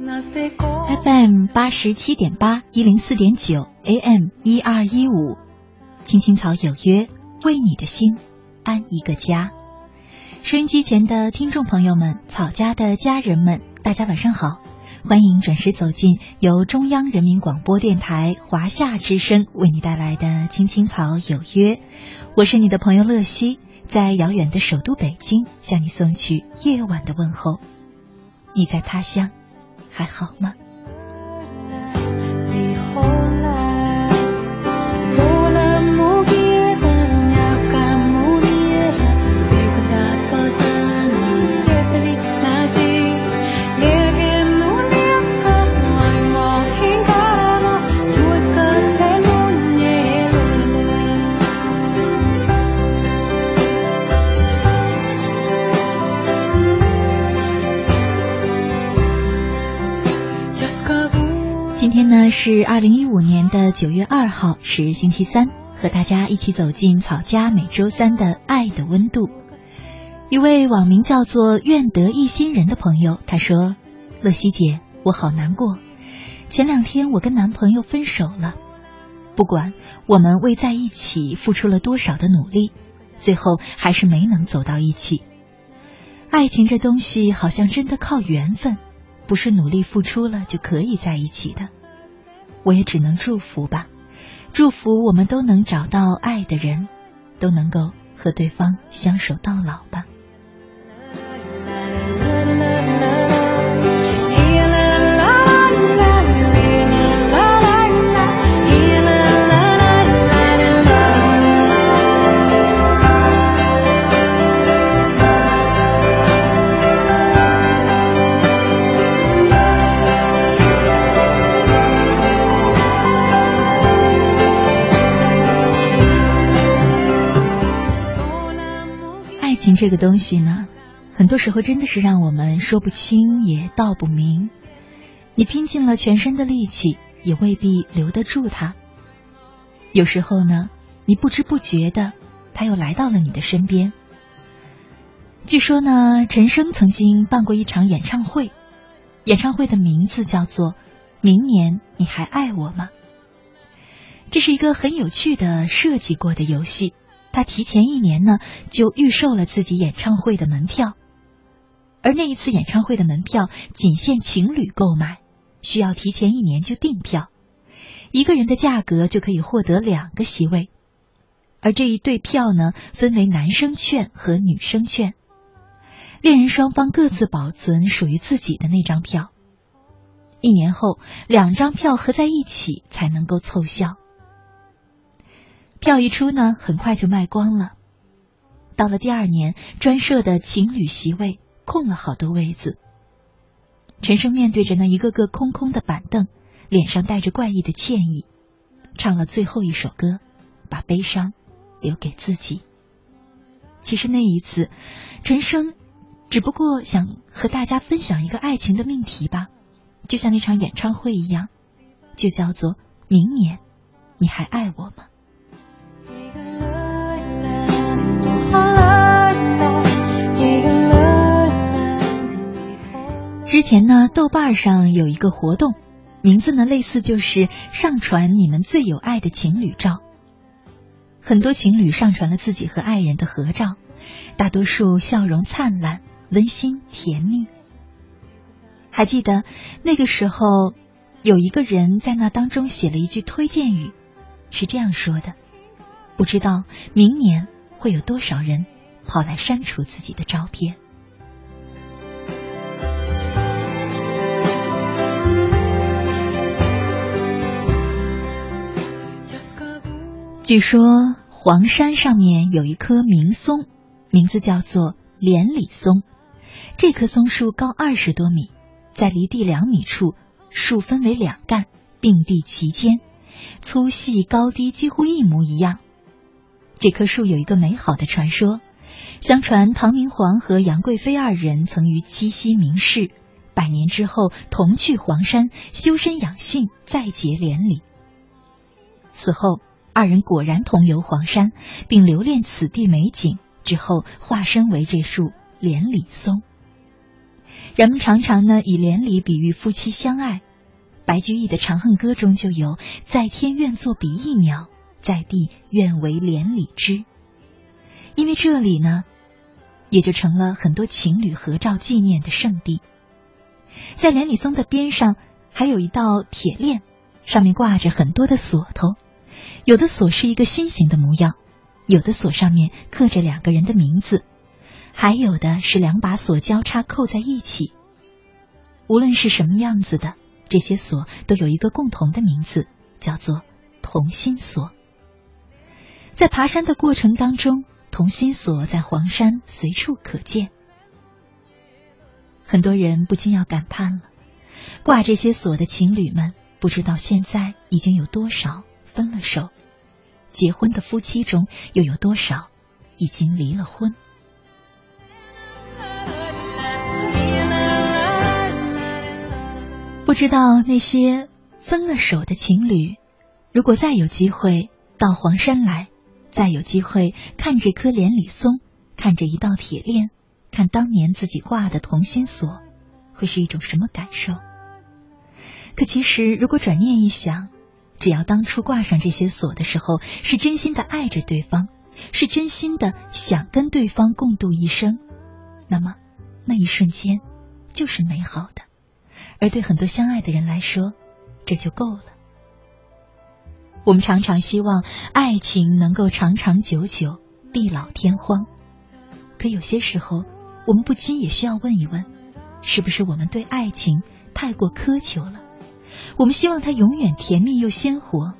FM 八十七点八一零四点九 AM 一二一五，青青草有约，为你的心安一个家。收音机前的听众朋友们，草家的家人们，大家晚上好，欢迎准时走进由中央人民广播电台华夏之声为你带来的青青草有约。我是你的朋友乐西，在遥远的首都北京向你送去夜晚的问候。你在他乡还好吗？是二零一五年的九月二号，是星期三，和大家一起走进草家每周三的爱的温度。一位网名叫做“愿得一心人”的朋友，他说：“乐西姐，我好难过。前两天我跟男朋友分手了。不管我们为在一起付出了多少的努力，最后还是没能走到一起。爱情这东西好像真的靠缘分，不是努力付出了就可以在一起的。”我也只能祝福吧，祝福我们都能找到爱的人，都能够和对方相守到老吧。这个东西呢，很多时候真的是让我们说不清也道不明。你拼尽了全身的力气，也未必留得住它。有时候呢，你不知不觉的，他又来到了你的身边。据说呢，陈升曾经办过一场演唱会，演唱会的名字叫做《明年你还爱我吗》。这是一个很有趣的设计过的游戏。他提前一年呢就预售了自己演唱会的门票，而那一次演唱会的门票仅限情侣购买，需要提前一年就订票，一个人的价格就可以获得两个席位，而这一对票呢分为男生券和女生券，恋人双方各自保存属于自己的那张票，一年后两张票合在一起才能够凑效。票一出呢，很快就卖光了。到了第二年，专设的情侣席位空了好多位子。陈升面对着那一个个空空的板凳，脸上带着怪异的歉意，唱了最后一首歌，把悲伤留给自己。其实那一次，陈升只不过想和大家分享一个爱情的命题吧，就像那场演唱会一样，就叫做“明年你还爱我吗？”之前呢，豆瓣上有一个活动，名字呢类似就是上传你们最有爱的情侣照。很多情侣上传了自己和爱人的合照，大多数笑容灿烂、温馨甜蜜。还记得那个时候，有一个人在那当中写了一句推荐语，是这样说的：“不知道明年会有多少人跑来删除自己的照片。”据说黄山上面有一棵名松，名字叫做连理松。这棵松树高二十多米，在离地两米处，树分为两干，并蒂齐肩，粗细高低几乎一模一样。这棵树有一个美好的传说，相传唐明皇和杨贵妃二人曾于七夕明示，百年之后同去黄山修身养性，再结连理。此后。二人果然同游黄山，并留恋此地美景，之后化身为这树连理松。人们常常呢以连理比喻夫妻相爱。白居易的《长恨歌》中就有“在天愿作比翼鸟，在地愿为连理枝”。因为这里呢，也就成了很多情侣合照纪念的圣地。在连理松的边上还有一道铁链，上面挂着很多的锁头，有的锁是一个心形的模样，有的锁上面刻着两个人的名字，还有的是两把锁交叉扣在一起。无论是什么样子的。这些锁都有一个共同的名字，叫做同心锁。在爬山的过程当中，同心锁在黄山随处可见。很多人不禁要感叹了：挂这些锁的情侣们，不知道现在已经有多少分了手；结婚的夫妻中，又有多少已经离了婚。不知道那些分了手的情侣，如果再有机会到黄山来，再有机会看这棵连理松，看这一道铁链，看当年自己挂的同心锁，会是一种什么感受？可其实，如果转念一想，只要当初挂上这些锁的时候，是真心的爱着对方，是真心的想跟对方共度一生，那么那一瞬间就是美好的。而对很多相爱的人来说，这就够了。我们常常希望爱情能够长长久久、地老天荒，可有些时候，我们不禁也需要问一问：是不是我们对爱情太过苛求了？我们希望它永远甜蜜又鲜活，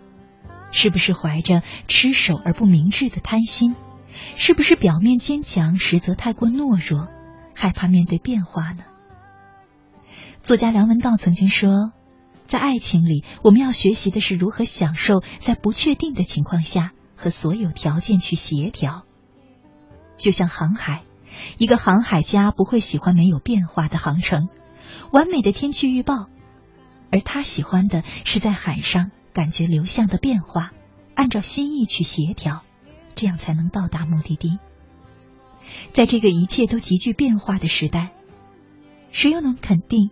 是不是怀着吃手而不明智的贪心？是不是表面坚强，实则太过懦弱，害怕面对变化呢？作家梁文道曾经说，在爱情里，我们要学习的是如何享受在不确定的情况下和所有条件去协调。就像航海，一个航海家不会喜欢没有变化的航程、完美的天气预报，而他喜欢的是在海上感觉流向的变化，按照心意去协调，这样才能到达目的地。在这个一切都急剧变化的时代，谁又能肯定？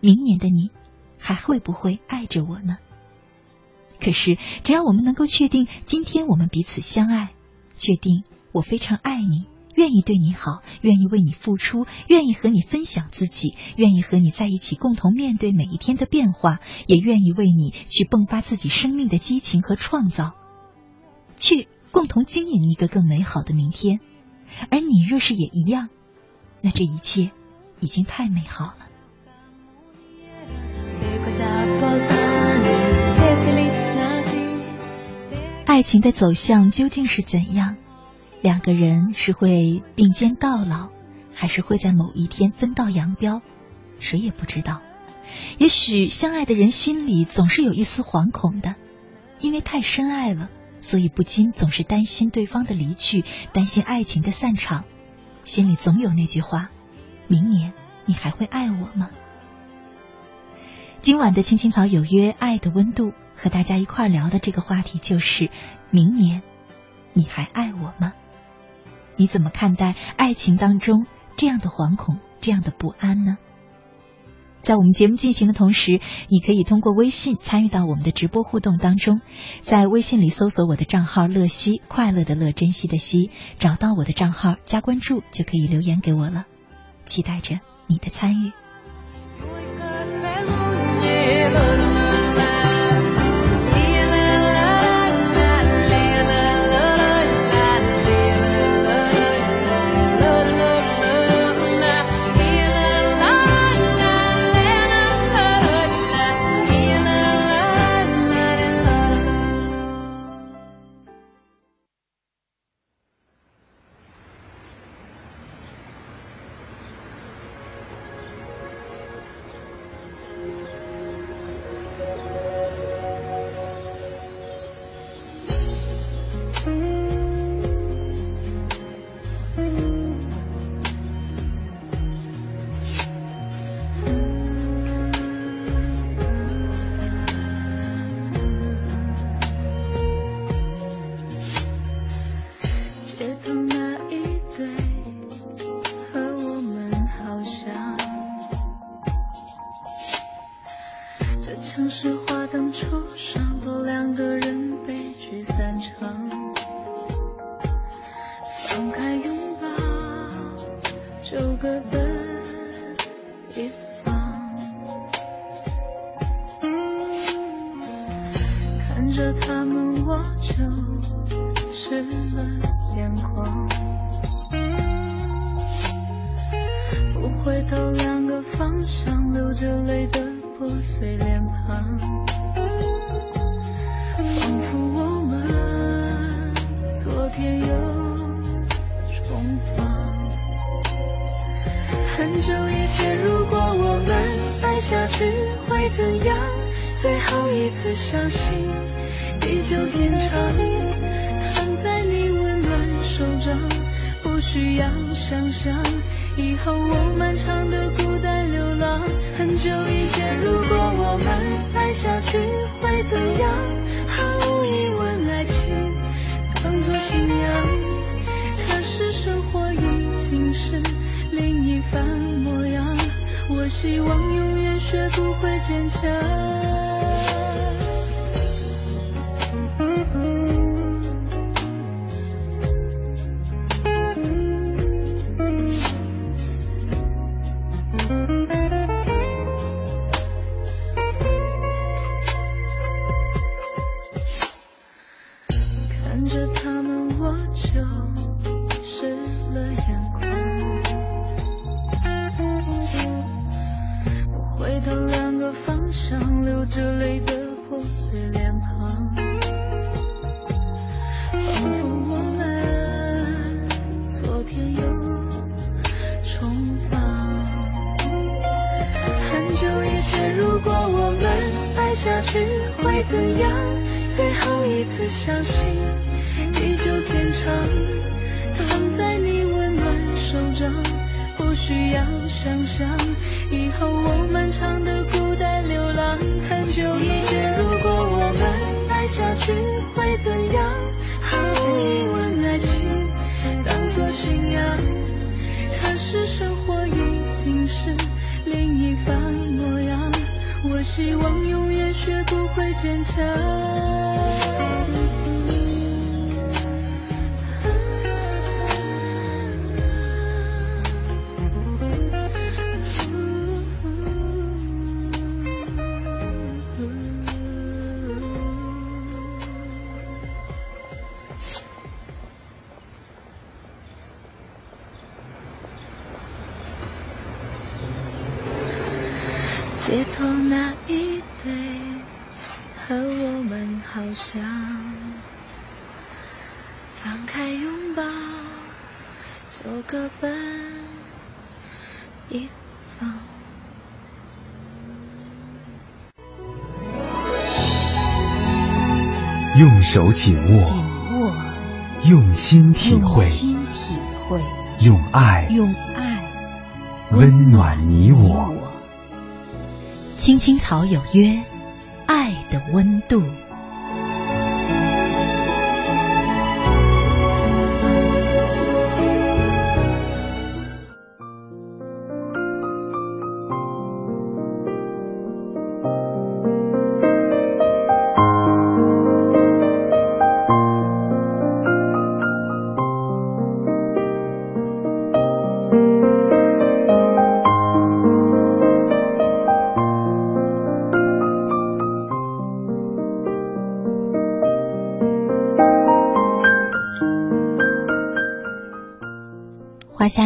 明年的你，还会不会爱着我呢？可是，只要我们能够确定今天我们彼此相爱，确定我非常爱你，愿意对你好，愿意为你付出，愿意和你分享自己，愿意和你在一起共同面对每一天的变化，也愿意为你去迸发自己生命的激情和创造，去共同经营一个更美好的明天。而你若是也一样，那这一切已经太美好了。爱情的走向究竟是怎样？两个人是会并肩到老，还是会在某一天分道扬镳？谁也不知道。也许相爱的人心里总是有一丝惶恐的，因为太深爱了，所以不禁总是担心对方的离去，担心爱情的散场，心里总有那句话：明年你还会爱我吗？今晚的青青草有约，爱的温度和大家一块聊的这个话题就是：明年你还爱我吗？你怎么看待爱情当中这样的惶恐、这样的不安呢？在我们节目进行的同时，你可以通过微信参与到我们的直播互动当中，在微信里搜索我的账号“乐西”，快乐的乐，珍惜的惜，找到我的账号加关注就可以留言给我了，期待着你的参与。这们好像，放开拥抱就各奔一方。用手紧握，紧握，用心体会，用心体会，用爱用爱温暖你我。青青草有约，爱的温度。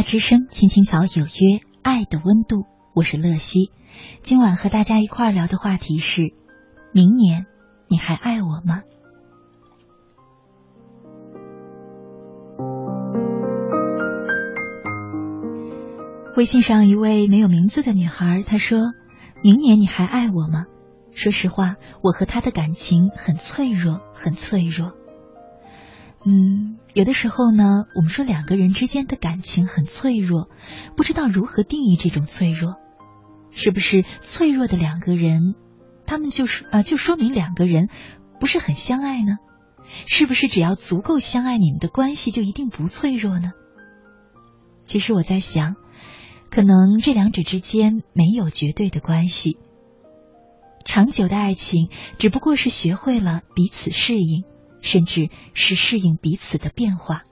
之声，青青草有约，爱的温度。我是乐西，今晚和大家一块儿聊的话题是：明年你还爱我吗？微信上一位没有名字的女孩，她说：“明年你还爱我吗？”说实话，我和他的感情很脆弱，很脆弱。嗯，有的时候呢，我们说两个人之间的感情很脆弱，不知道如何定义这种脆弱，是不是脆弱的两个人，他们就是啊，就说明两个人不是很相爱呢？是不是只要足够相爱，你们的关系就一定不脆弱呢？其实我在想，可能这两者之间没有绝对的关系。长久的爱情只不过是学会了彼此适应，甚至是适应彼此的变化。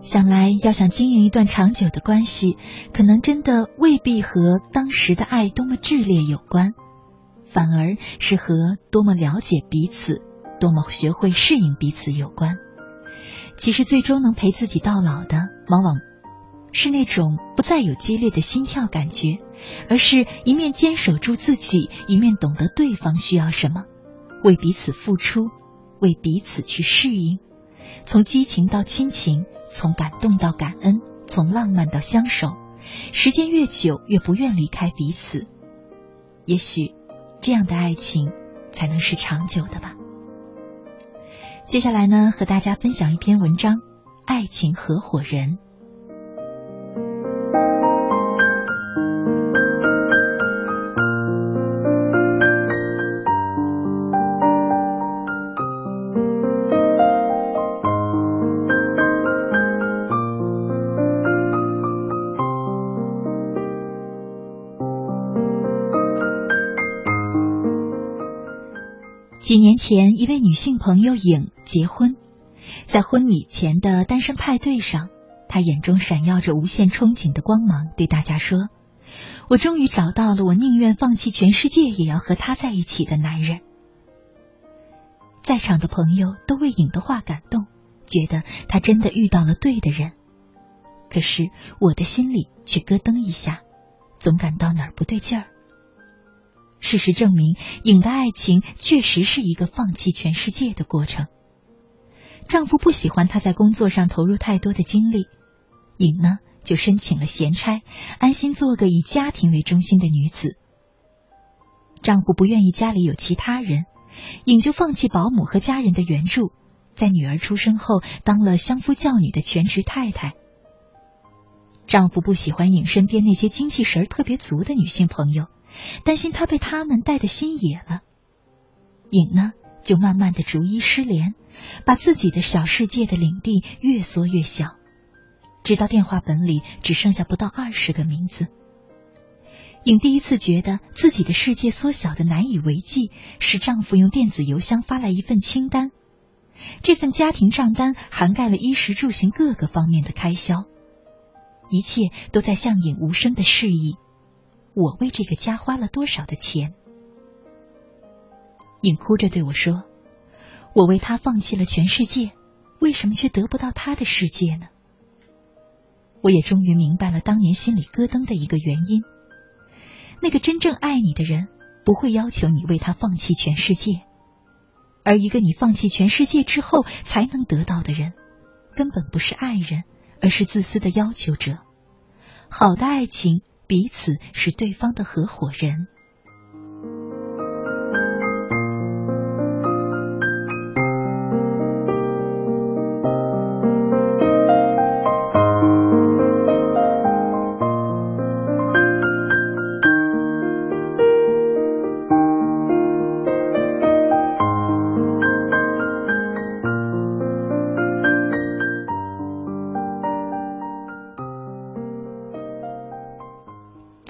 想来，要想经营一段长久的关系，可能真的未必和当时的爱多么炽烈有关，反而是和多么了解彼此、多么学会适应彼此有关。其实，最终能陪自己到老的，往往是那种不再有激烈的心跳感觉，而是一面坚守住自己，一面懂得对方需要什么，为彼此付出，为彼此去适应，从激情到亲情。从感动到感恩，从浪漫到相守，时间越久越不愿离开彼此。也许，这样的爱情才能是长久的吧。接下来呢，和大家分享一篇文章：爱情合伙人。前，一位女性朋友颖结婚，在婚礼前的单身派对上，她眼中闪耀着无限憧憬的光芒，对大家说：“我终于找到了我宁愿放弃全世界也要和他在一起的男人。”在场的朋友都为颖的话感动，觉得她真的遇到了对的人。可是我的心里却咯噔一下，总感到哪儿不对劲儿。事实证明，颖的爱情确实是一个放弃全世界的过程。丈夫不喜欢她在工作上投入太多的精力，颖呢就申请了闲差，安心做个以家庭为中心的女子。丈夫不愿意家里有其他人，颖就放弃保姆和家人的援助，在女儿出生后当了相夫教女的全职太太。丈夫不喜欢颖身边那些精气神特别足的女性朋友。担心他被他们带的心野了，颖呢就慢慢的逐一失联，把自己的小世界的领地越缩越小，直到电话本里只剩下不到二十个名字。颖第一次觉得自己的世界缩小的难以为继，是丈夫用电子邮箱发来一份清单，这份家庭账单涵盖了衣食住行各个方面的开销，一切都在向颖无声的示意。我为这个家花了多少的钱？颖哭着对我说：“我为他放弃了全世界，为什么却得不到他的世界呢？”我也终于明白了当年心里咯噔的一个原因：那个真正爱你的人不会要求你为他放弃全世界，而一个你放弃全世界之后才能得到的人，根本不是爱人，而是自私的要求者。好的爱情。彼此是对方的合伙人。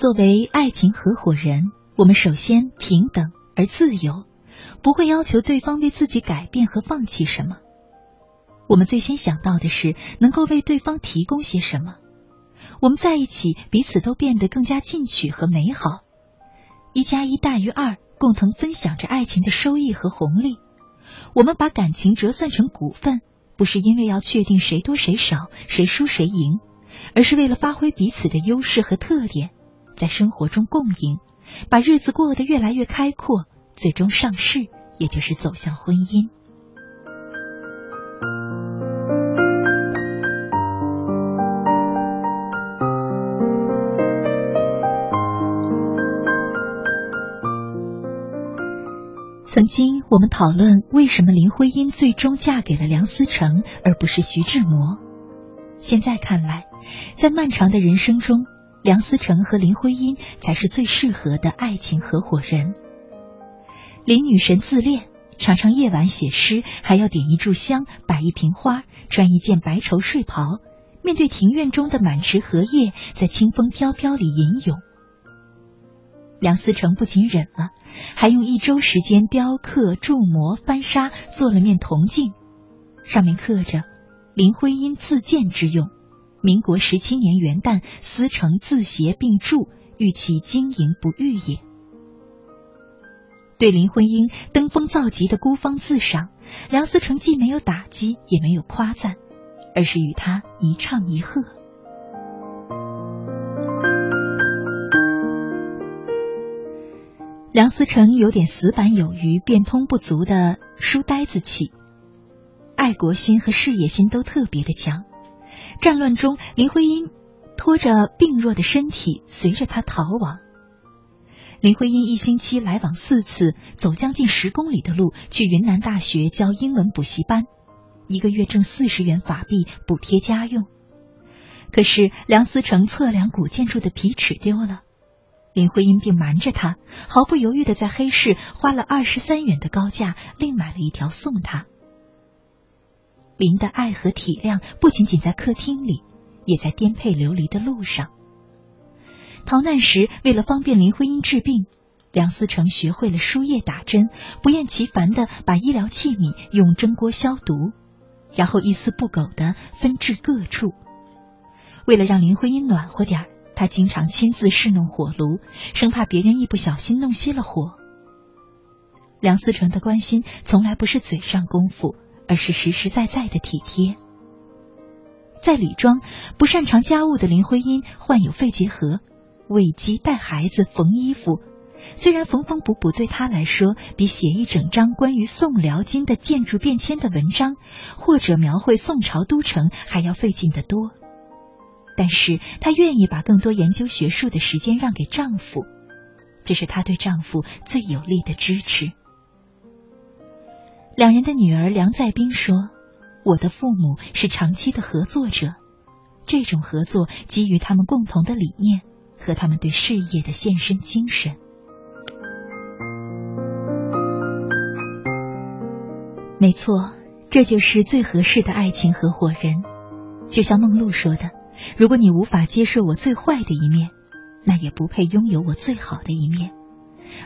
作为爱情合伙人，我们首先平等而自由，不会要求对方为自己改变和放弃什么。我们最先想到的是能够为对方提供些什么。我们在一起，彼此都变得更加进取和美好。一加一大于二，共同分享着爱情的收益和红利。我们把感情折算成股份，不是因为要确定谁多谁少，谁输谁赢，而是为了发挥彼此的优势和特点。在生活中共赢，把日子过得越来越开阔，最终上市，也就是走向婚姻。曾经我们讨论为什么林徽因最终嫁给了梁思成，而不是徐志摩。现在看来，在漫长的人生中。梁思成和林徽因才是最适合的爱情合伙人。林女神自恋，常常夜晚写诗，还要点一炷香，摆一瓶花，穿一件白绸睡袍，面对庭院中的满池荷叶，在清风飘飘里吟咏。梁思成不仅忍了，还用一周时间雕刻、铸模、翻砂，做了面铜镜，上面刻着“林徽因自荐之用，民国十七年元旦，思成自携并著，欲其经营不遇也。”对林徽因登峰造极的孤芳自赏，梁思成既没有打击，也没有夸赞，而是与他一唱一和。梁思成有点死板有余、变通不足的书呆子气，爱国心和事业心都特别的强。战乱中，林徽因拖着病弱的身体随着他逃亡。林徽因一星期来往四次，走将近十公里的路去云南大学教英文补习班，一个月挣四十元法币补贴家用。可是梁思成测量古建筑的皮尺丢了，林徽因并瞒着他，毫不犹豫的在黑市花了二十三元的高价另买了一条送他。林的爱和体谅不仅仅在客厅里，也在颠沛流离的路上。逃难时，为了方便林徽因治病，梁思成学会了输液打针，不厌其烦的把医疗器皿用蒸锅消毒，然后一丝不苟的分至各处。为了让林徽因暖和点儿，他经常亲自试弄火炉，生怕别人一不小心弄熄了火。梁思成的关心从来不是嘴上功夫，而是实实在在的体贴。在李庄，不擅长家务的林徽因患有肺结核。喂鸡、带孩子、缝衣服，虽然缝缝补补对他来说比写一整章关于宋辽金的建筑变迁的文章，或者描绘宋朝都城还要费劲得多，但是她愿意把更多研究学术的时间让给丈夫，这是她对丈夫最有力的支持。两人的女儿梁在冰说：“我的父母是长期的合作者，这种合作基于他们共同的理念。”和他们对事业的献身精神，没错，这就是最合适的爱情合伙人。就像梦露说的：“如果你无法接受我最坏的一面，那也不配拥有我最好的一面。”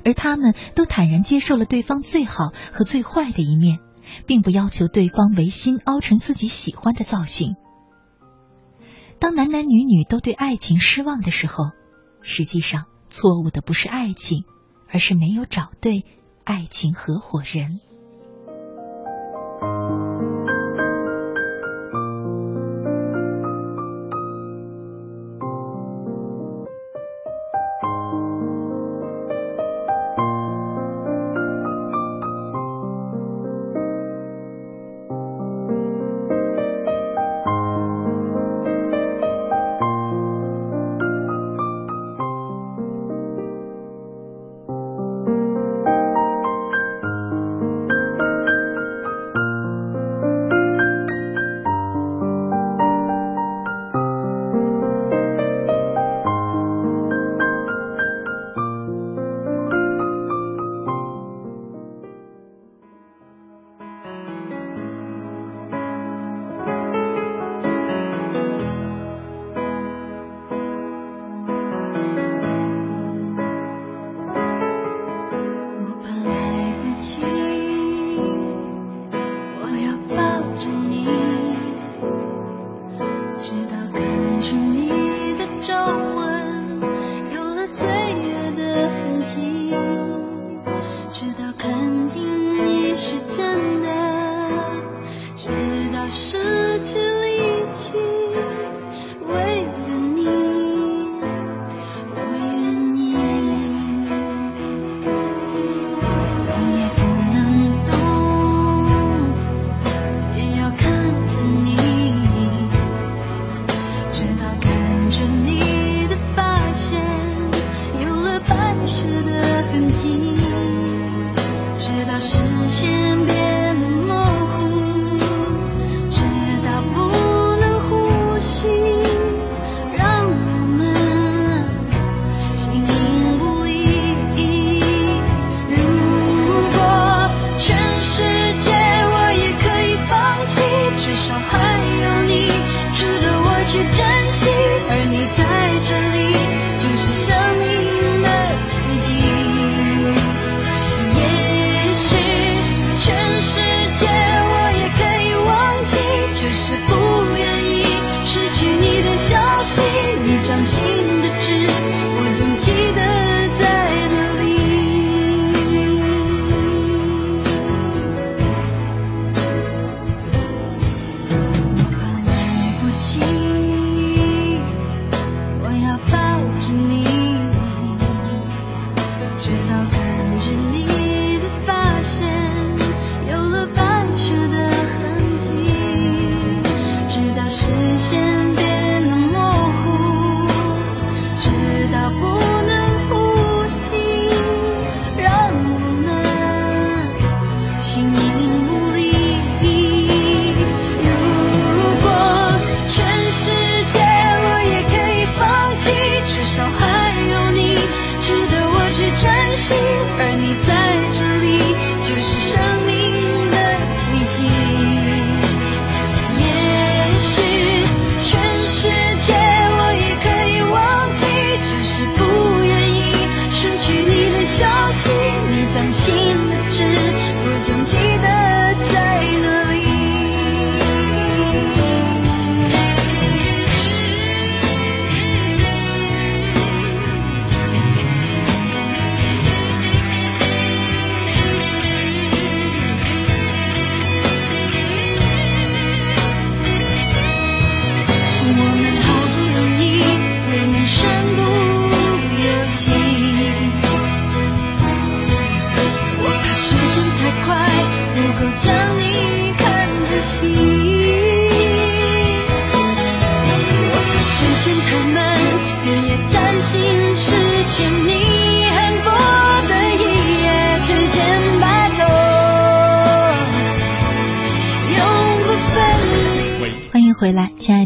而他们都坦然接受了对方最好和最坏的一面，并不要求对方违心凹成自己喜欢的造型。当男男女女都对爱情失望的时候，实际上，错误的不是爱情，而是没有找对爱情合伙人。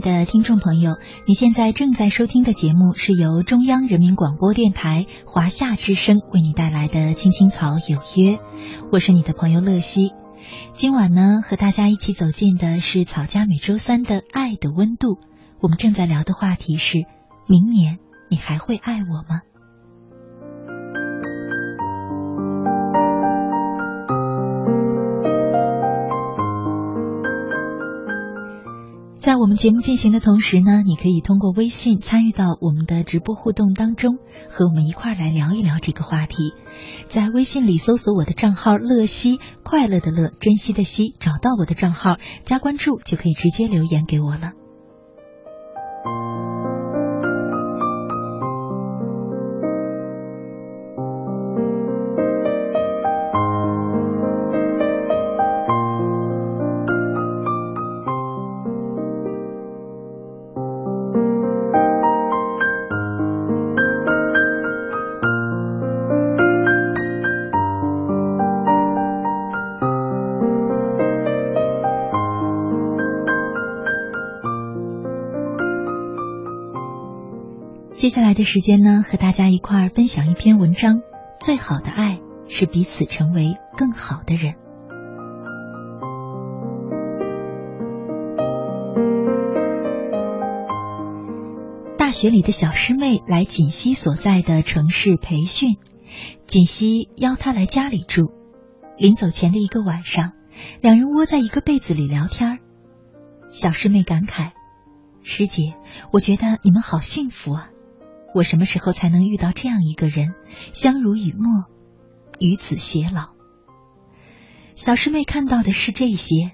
的听众朋友，你现在正在收听的节目是由中央人民广播电台华夏之声为你带来的《青青草有约》，我是你的朋友乐西。今晚呢，和大家一起走进的是草家每周三的《爱的温度》，我们正在聊的话题是：明年你还会爱我吗？在我们节目进行的同时呢，你可以通过微信参与到我们的直播互动当中，和我们一块儿来聊一聊这个话题。在微信里搜索我的账号“乐西”，快乐的乐，珍惜的惜，找到我的账号加关注，就可以直接留言给我了。的时间呢，和大家一块儿分享一篇文章。最好的爱是彼此成为更好的人。大学里的小师妹来锦溪所在的城市培训，锦溪邀她来家里住。临走前的一个晚上，两人窝在一个被子里聊天。小师妹感慨：“师姐，我觉得你们好幸福啊。”我什么时候才能遇到这样一个人，相濡以沫，与子偕老？小师妹看到的是这些。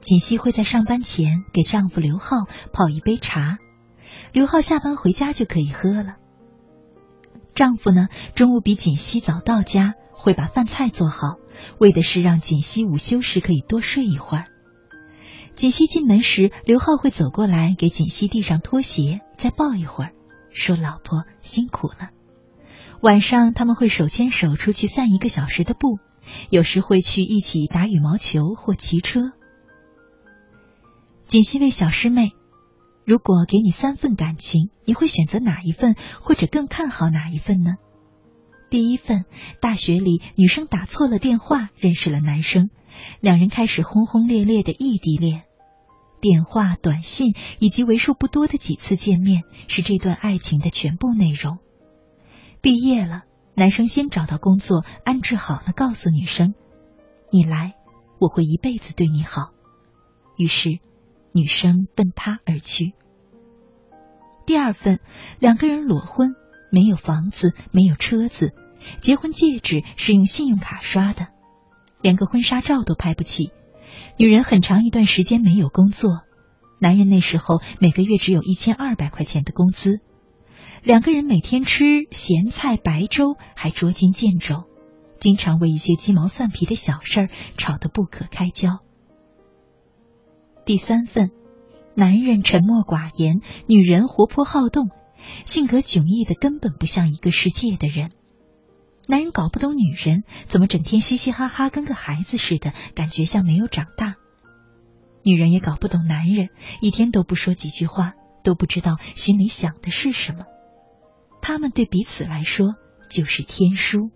锦溪会在上班前给丈夫刘浩泡一杯茶，刘浩下班回家就可以喝了。丈夫呢，中午比锦溪早到家，会把饭菜做好，为的是让锦溪午休时可以多睡一会儿。锦溪进门时，刘浩会走过来给锦溪递上拖鞋，再抱一会儿。说：“老婆辛苦了。”晚上他们会手牵手出去散一个小时的步，有时会去一起打羽毛球或骑车。锦溪问小师妹：“如果给你三份感情，你会选择哪一份，或者更看好哪一份呢？”第一份，大学里女生打错了电话，认识了男生，两人开始轰轰烈烈的异地恋。电话、短信以及为数不多的几次见面，是这段爱情的全部内容。毕业了，男生先找到工作，安置好了，告诉女生：“你来，我会一辈子对你好。”于是，女生奔他而去。第二份，两个人裸婚，没有房子，没有车子，结婚戒指是用信用卡刷的，连个婚纱照都拍不起。女人很长一段时间没有工作，男人那时候每个月只有一千二百块钱的工资，两个人每天吃咸菜白粥，还捉襟见肘，经常为一些鸡毛蒜皮的小事儿吵得不可开交。第三份，男人沉默寡言，女人活泼好动，性格迥异的根本不像一个世界的人。男人搞不懂女人怎么整天嘻嘻哈哈，跟个孩子似的，感觉像没有长大。女人也搞不懂男人一天都不说几句话，都不知道心里想的是什么。他们对彼此来说就是天书。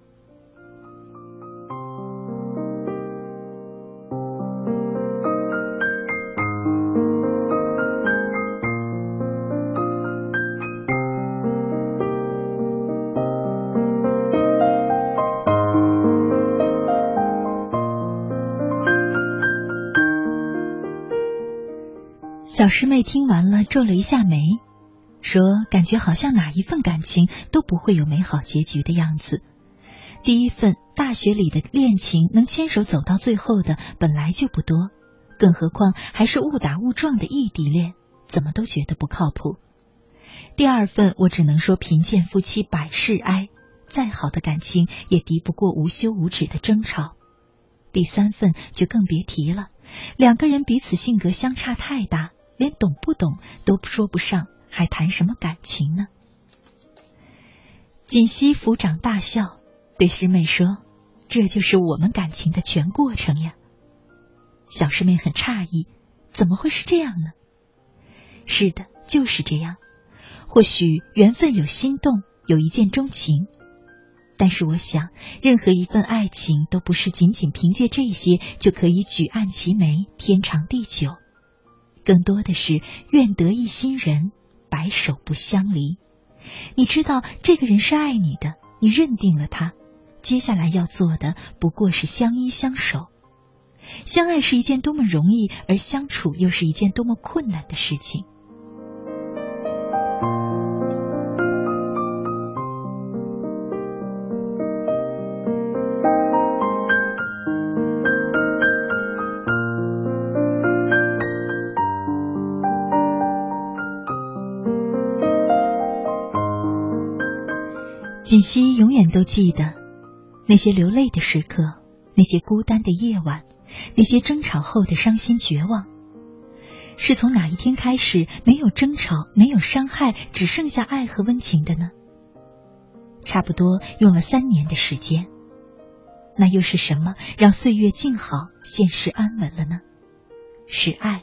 师妹听完了，皱了一下眉，说：“感觉好像哪一份感情都不会有美好结局的样子。第一份大学里的恋情，能牵手走到最后的本来就不多，更何况还是误打误撞的异地恋，怎么都觉得不靠谱。第二份，我只能说贫贱夫妻百事哀，再好的感情也敌不过无休无止的争吵。第三份就更别提了，两个人彼此性格相差太大。”连懂不懂都说不上，还谈什么感情呢？锦溪抚掌大笑，对师妹说：“这就是我们感情的全过程呀。”小师妹很诧异，怎么会是这样呢？是的，就是这样。或许缘分有心动，有一见钟情，但是我想，任何一份爱情都不是仅仅凭借这些就可以举案齐眉、天长地久，更多的是愿得一心人，白首不相离。你知道这个人是爱你的，你认定了他，接下来要做的不过是相依相守。相爱是一件多么容易，而相处又是一件多么困难的事情。锦溪永远都记得那些流泪的时刻，那些孤单的夜晚。那些争吵后的伤心绝望，是从哪一天开始没有争吵、没有伤害，只剩下爱和温情的呢？差不多用了三年的时间。那又是什么让岁月静好、现实安稳了呢？是爱。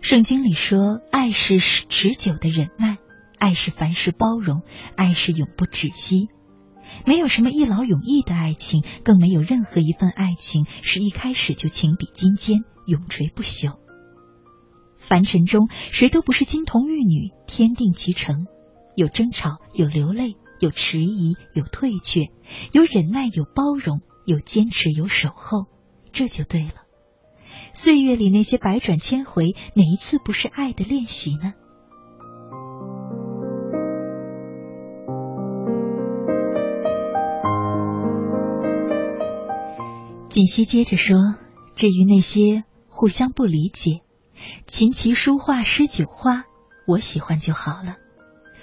圣经里说，爱是持久的忍耐，爱是凡事包容，爱是永不止息。没有什么一劳永逸的爱情，更没有任何一份爱情是一开始就情比金坚、永垂不朽。凡尘中，谁都不是金童玉女，天定其成。有争吵，有流泪，有迟疑，有退却，有忍耐，有包容，有坚持，有守候，这就对了。岁月里那些百转千回，哪一次不是爱的练习呢？锦溪接着说：“至于那些互相不理解，琴棋书画诗酒花，我喜欢就好了，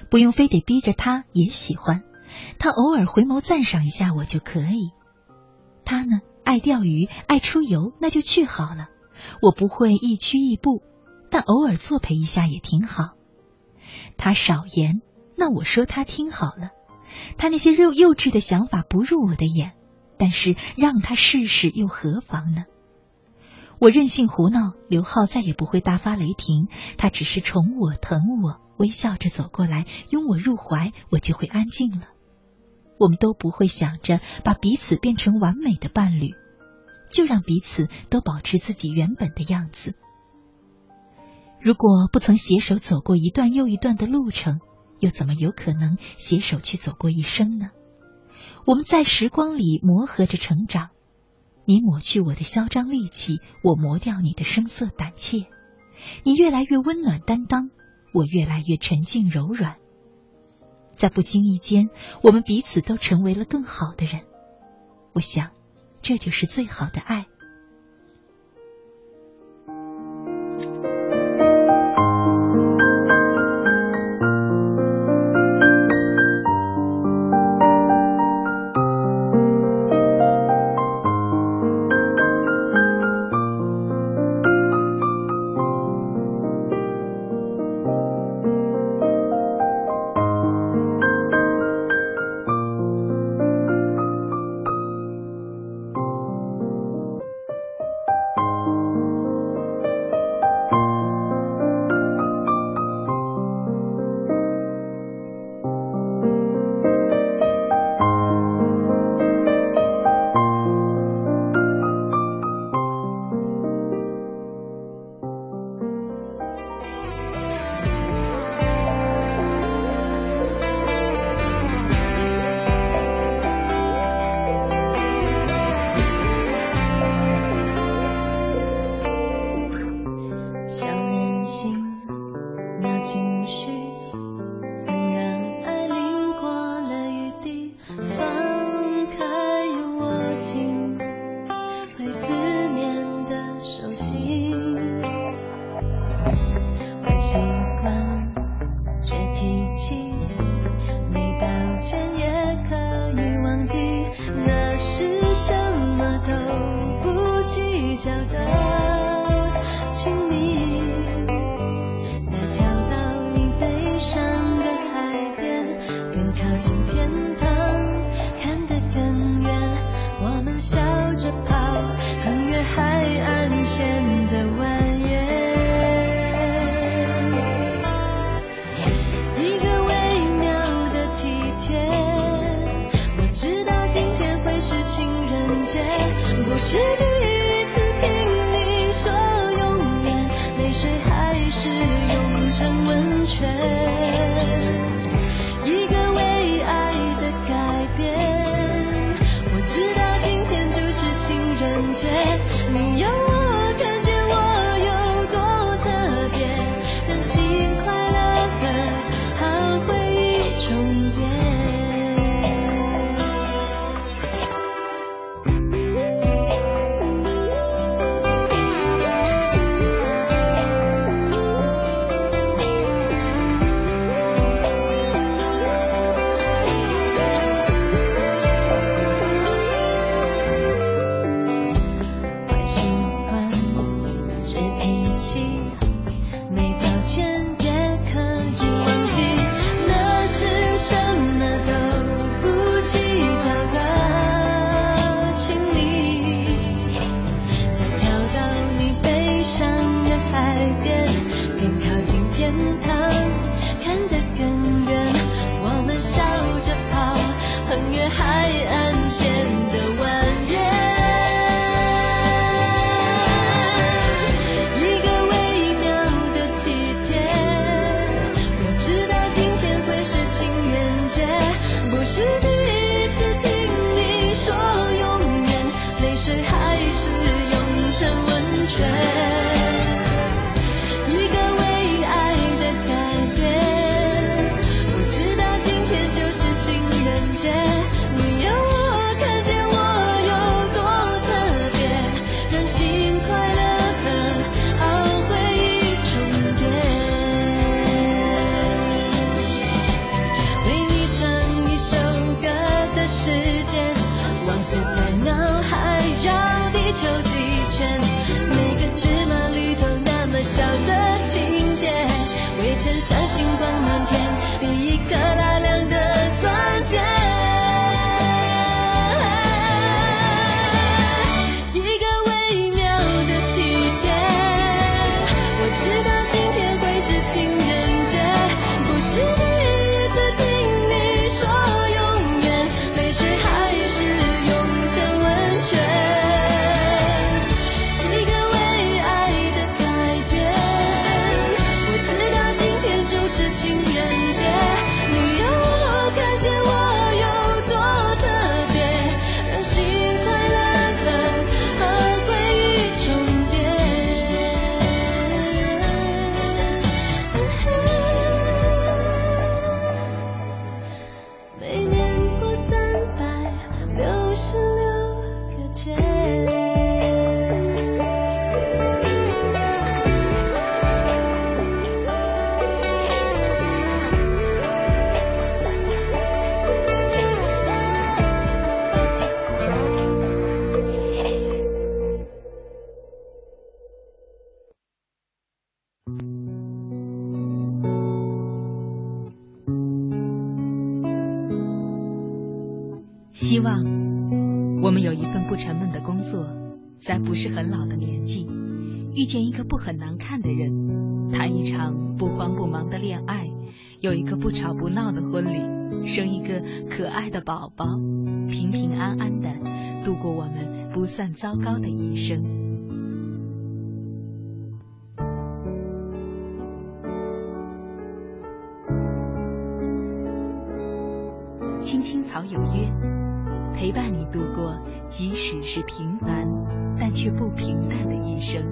不用非得逼着他也喜欢。他偶尔回眸赞赏一下我就可以。他呢，爱钓鱼，爱出游，那就去好了。我不会一趋一步，但偶尔作陪一下也挺好。他少言，那我说他听好了。他那些幼幼稚的想法不入我的眼。”但是让他试试又何妨呢？我任性胡闹，刘浩再也不会大发雷霆。他只是宠我、疼我，微笑着走过来，拥我入怀，我就会安静了。我们都不会想着把彼此变成完美的伴侣，就让彼此都保持自己原本的样子。如果不曾携手走过一段又一段的路程，又怎么有可能携手去走过一生呢？我们在时光里磨合着成长，你抹去我的嚣张戾气，我磨掉你的声色胆怯。你越来越温暖担当，我越来越沉静柔软。在不经意间，我们彼此都成为了更好的人。我想，这就是最好的爱。糟糕的一生。青青草有约，陪伴你度过即使是平凡但却不平淡的一生。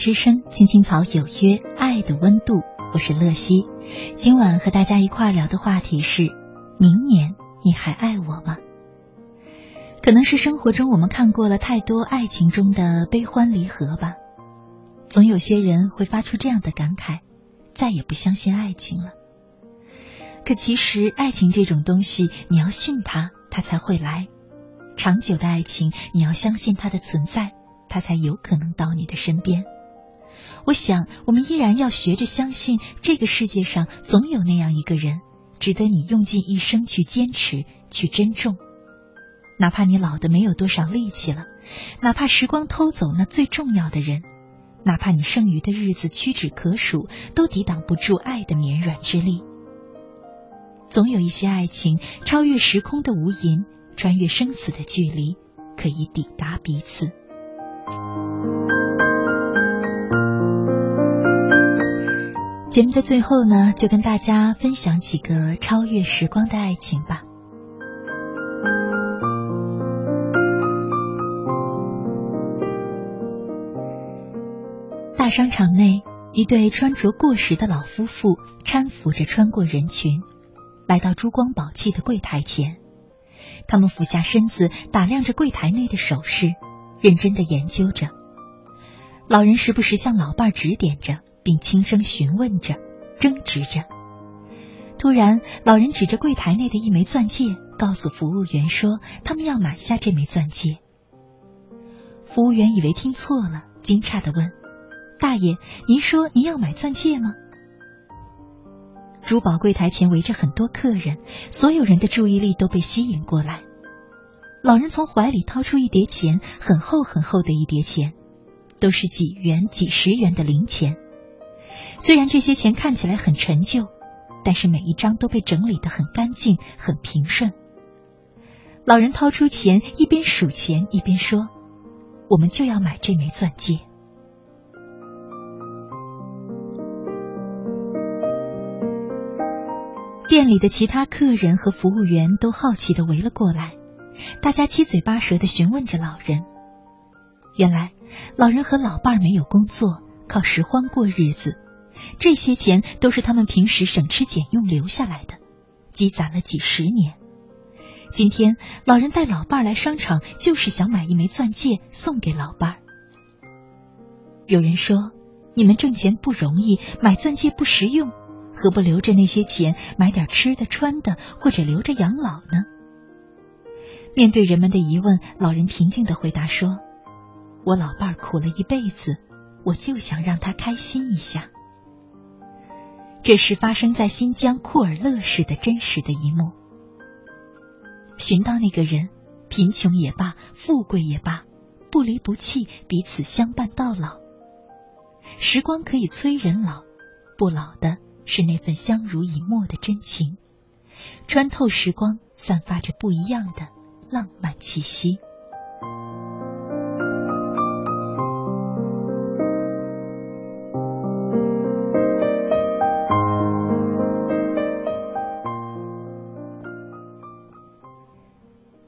之声，青青草有约，爱的温度，我是乐西。今晚和大家一块聊的话题是：明年你还爱我吗？可能是生活中我们看过了太多爱情中的悲欢离合吧，总有些人会发出这样的感慨：再也不相信爱情了。可其实，爱情这种东西，你要信它，它才会来；长久的爱情，你要相信它的存在。他才有可能到你的身边。我想，我们依然要学着相信，这个世界上总有那样一个人，值得你用尽一生去坚持、去珍重。哪怕你老的没有多少力气了，哪怕时光偷走那最重要的人，哪怕你剩余的日子屈指可数，都抵挡不住爱的绵软之力。总有一些爱情，超越时空的无垠，穿越生死的距离，可以抵达彼此。节目的最后呢，就跟大家分享几个超越时光的爱情吧。大商场内，一对穿着过时的老夫妇搀扶着穿过人群，来到珠光宝气的柜台前。他们俯下身子，打量着柜台内的首饰，认真的研究着。老人时不时向老伴指点着。并轻声询问着，争执着。突然，老人指着柜台内的一枚钻戒，告诉服务员说：“他们要买下这枚钻戒。”服务员以为听错了，惊诧的问：“大爷，您说您要买钻戒吗？”珠宝柜台前围着很多客人，所有人的注意力都被吸引过来。老人从怀里掏出一叠钱，很厚很厚的一叠钱，都是几元、几十元的零钱。虽然这些钱看起来很陈旧，但是每一张都被整理的很干净、很平顺。老人掏出钱，一边数钱一边说：“我们就要买这枚钻戒。”店里的其他客人和服务员都好奇的围了过来，大家七嘴八舌的询问着老人。原来，老人和老伴儿没有工作，靠拾荒过日子。这些钱都是他们平时省吃俭用留下来的，积攒了几十年。今天老人带老伴儿来商场，就是想买一枚钻戒送给老伴儿。有人说：“你们挣钱不容易，买钻戒不实用，何不留着那些钱买点吃的穿的，或者留着养老呢？”面对人们的疑问，老人平静的回答说：“我老伴儿苦了一辈子，我就想让他开心一下。”这是发生在新疆库尔勒市的真实的一幕。寻到那个人，贫穷也罢，富贵也罢，不离不弃，彼此相伴到老。时光可以催人老，不老的是那份相濡以沫的真情，穿透时光，散发着不一样的浪漫气息。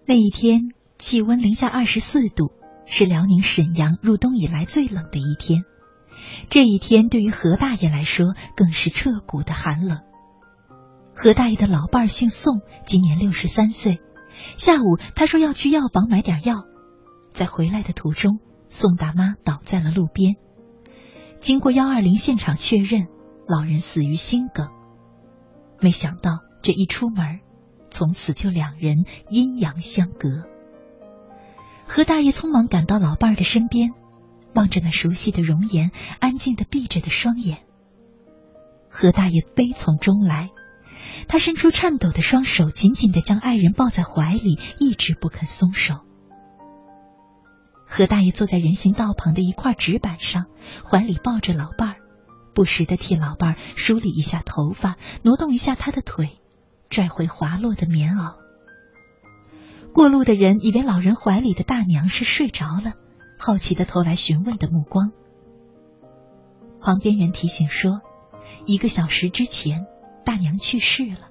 那一天气温零下二十四度，是辽宁沈阳入冬以来最冷的一天。这一天对于何大爷来说更是彻骨的寒冷。何大爷的老伴儿姓宋，今年六十三岁。下午他说要去药房买点药，在回来的途中，宋大妈倒在了路边。经过幺二零现场确认，老人死于心梗。没想到这一出门。从此就两人阴阳相隔。何大爷匆忙赶到老伴儿的身边，望着那熟悉的容颜，安静的闭着的双眼。何大爷悲从中来，他伸出颤抖的双手，紧紧的将爱人抱在怀里，一直不肯松手。何大爷坐在人行道旁的一块纸板上，怀里抱着老伴儿，不时的替老伴儿梳理一下头发，挪动一下他的腿。拽回滑落的棉袄。过路的人以为老人怀里的大娘是睡着了，好奇的投来询问的目光。旁边人提醒说，一个小时之前大娘去世了，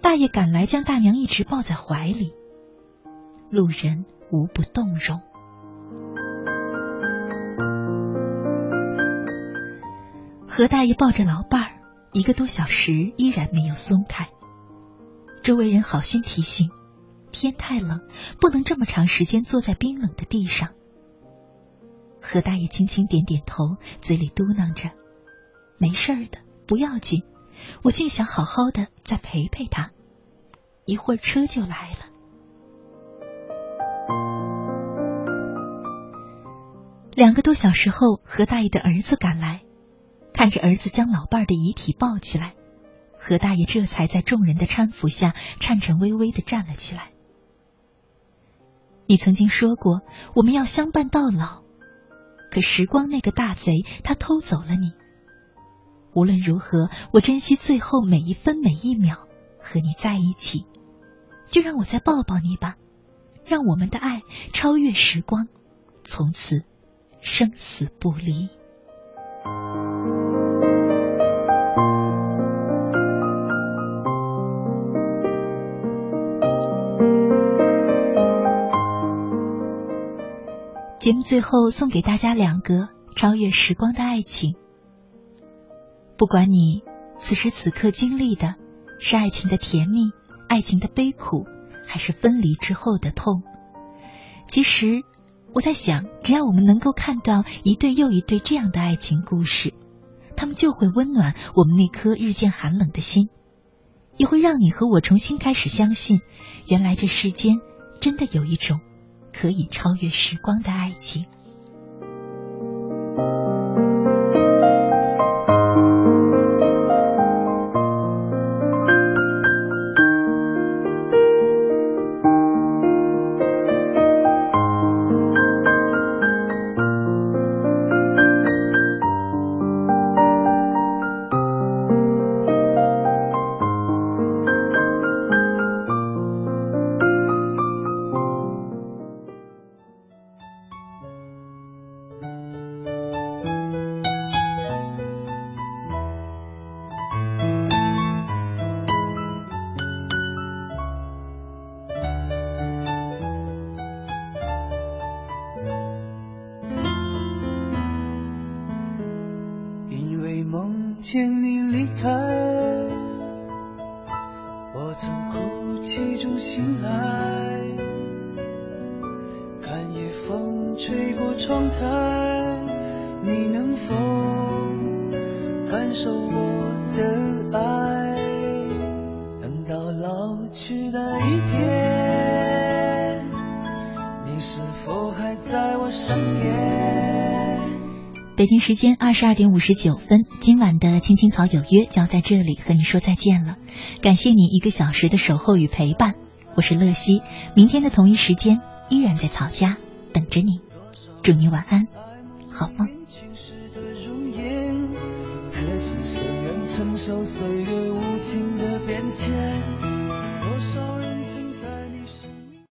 大爷赶来将大娘一直抱在怀里。路人无不动容。何大爷抱着老伴儿，一个多小时依然没有松开。周围人好心提醒：天太冷，不能这么长时间坐在冰冷的地上。何大爷轻轻点点头，嘴里嘟囔着：“没事的，不要紧。我竟想好好的再陪陪他。一会儿车就来了。”两个多小时后，何大爷的儿子赶来，看着儿子将老伴儿的遗体抱起来，何大爷这才在众人的搀扶下颤颤巍巍的站了起来。你曾经说过我们要相伴到老，可时光那个大贼，他偷走了你。无论如何，我珍惜最后每一分每一秒和你在一起，就让我再抱抱你吧，让我们的爱超越时光，从此。生死不离。节目最后送给大家两个超越时光的爱情。不管你此时此刻经历的是爱情的甜蜜、爱情的悲苦，还是分离之后的痛，其实。我在想，只要我们能够看到一对又一对这样的爱情故事，他们就会温暖我们那颗日渐寒冷的心，也会让你和我重新开始相信，原来这世间真的有一种可以超越时光的爱情。京时间二十二点五十九分，今晚的青青草有约就要在这里和你说再见了。感谢你一个小时的守候与陪伴，我是乐西。明天的同一时间依然在草家等着你，祝你晚安，好梦。承受岁月无情的变迁，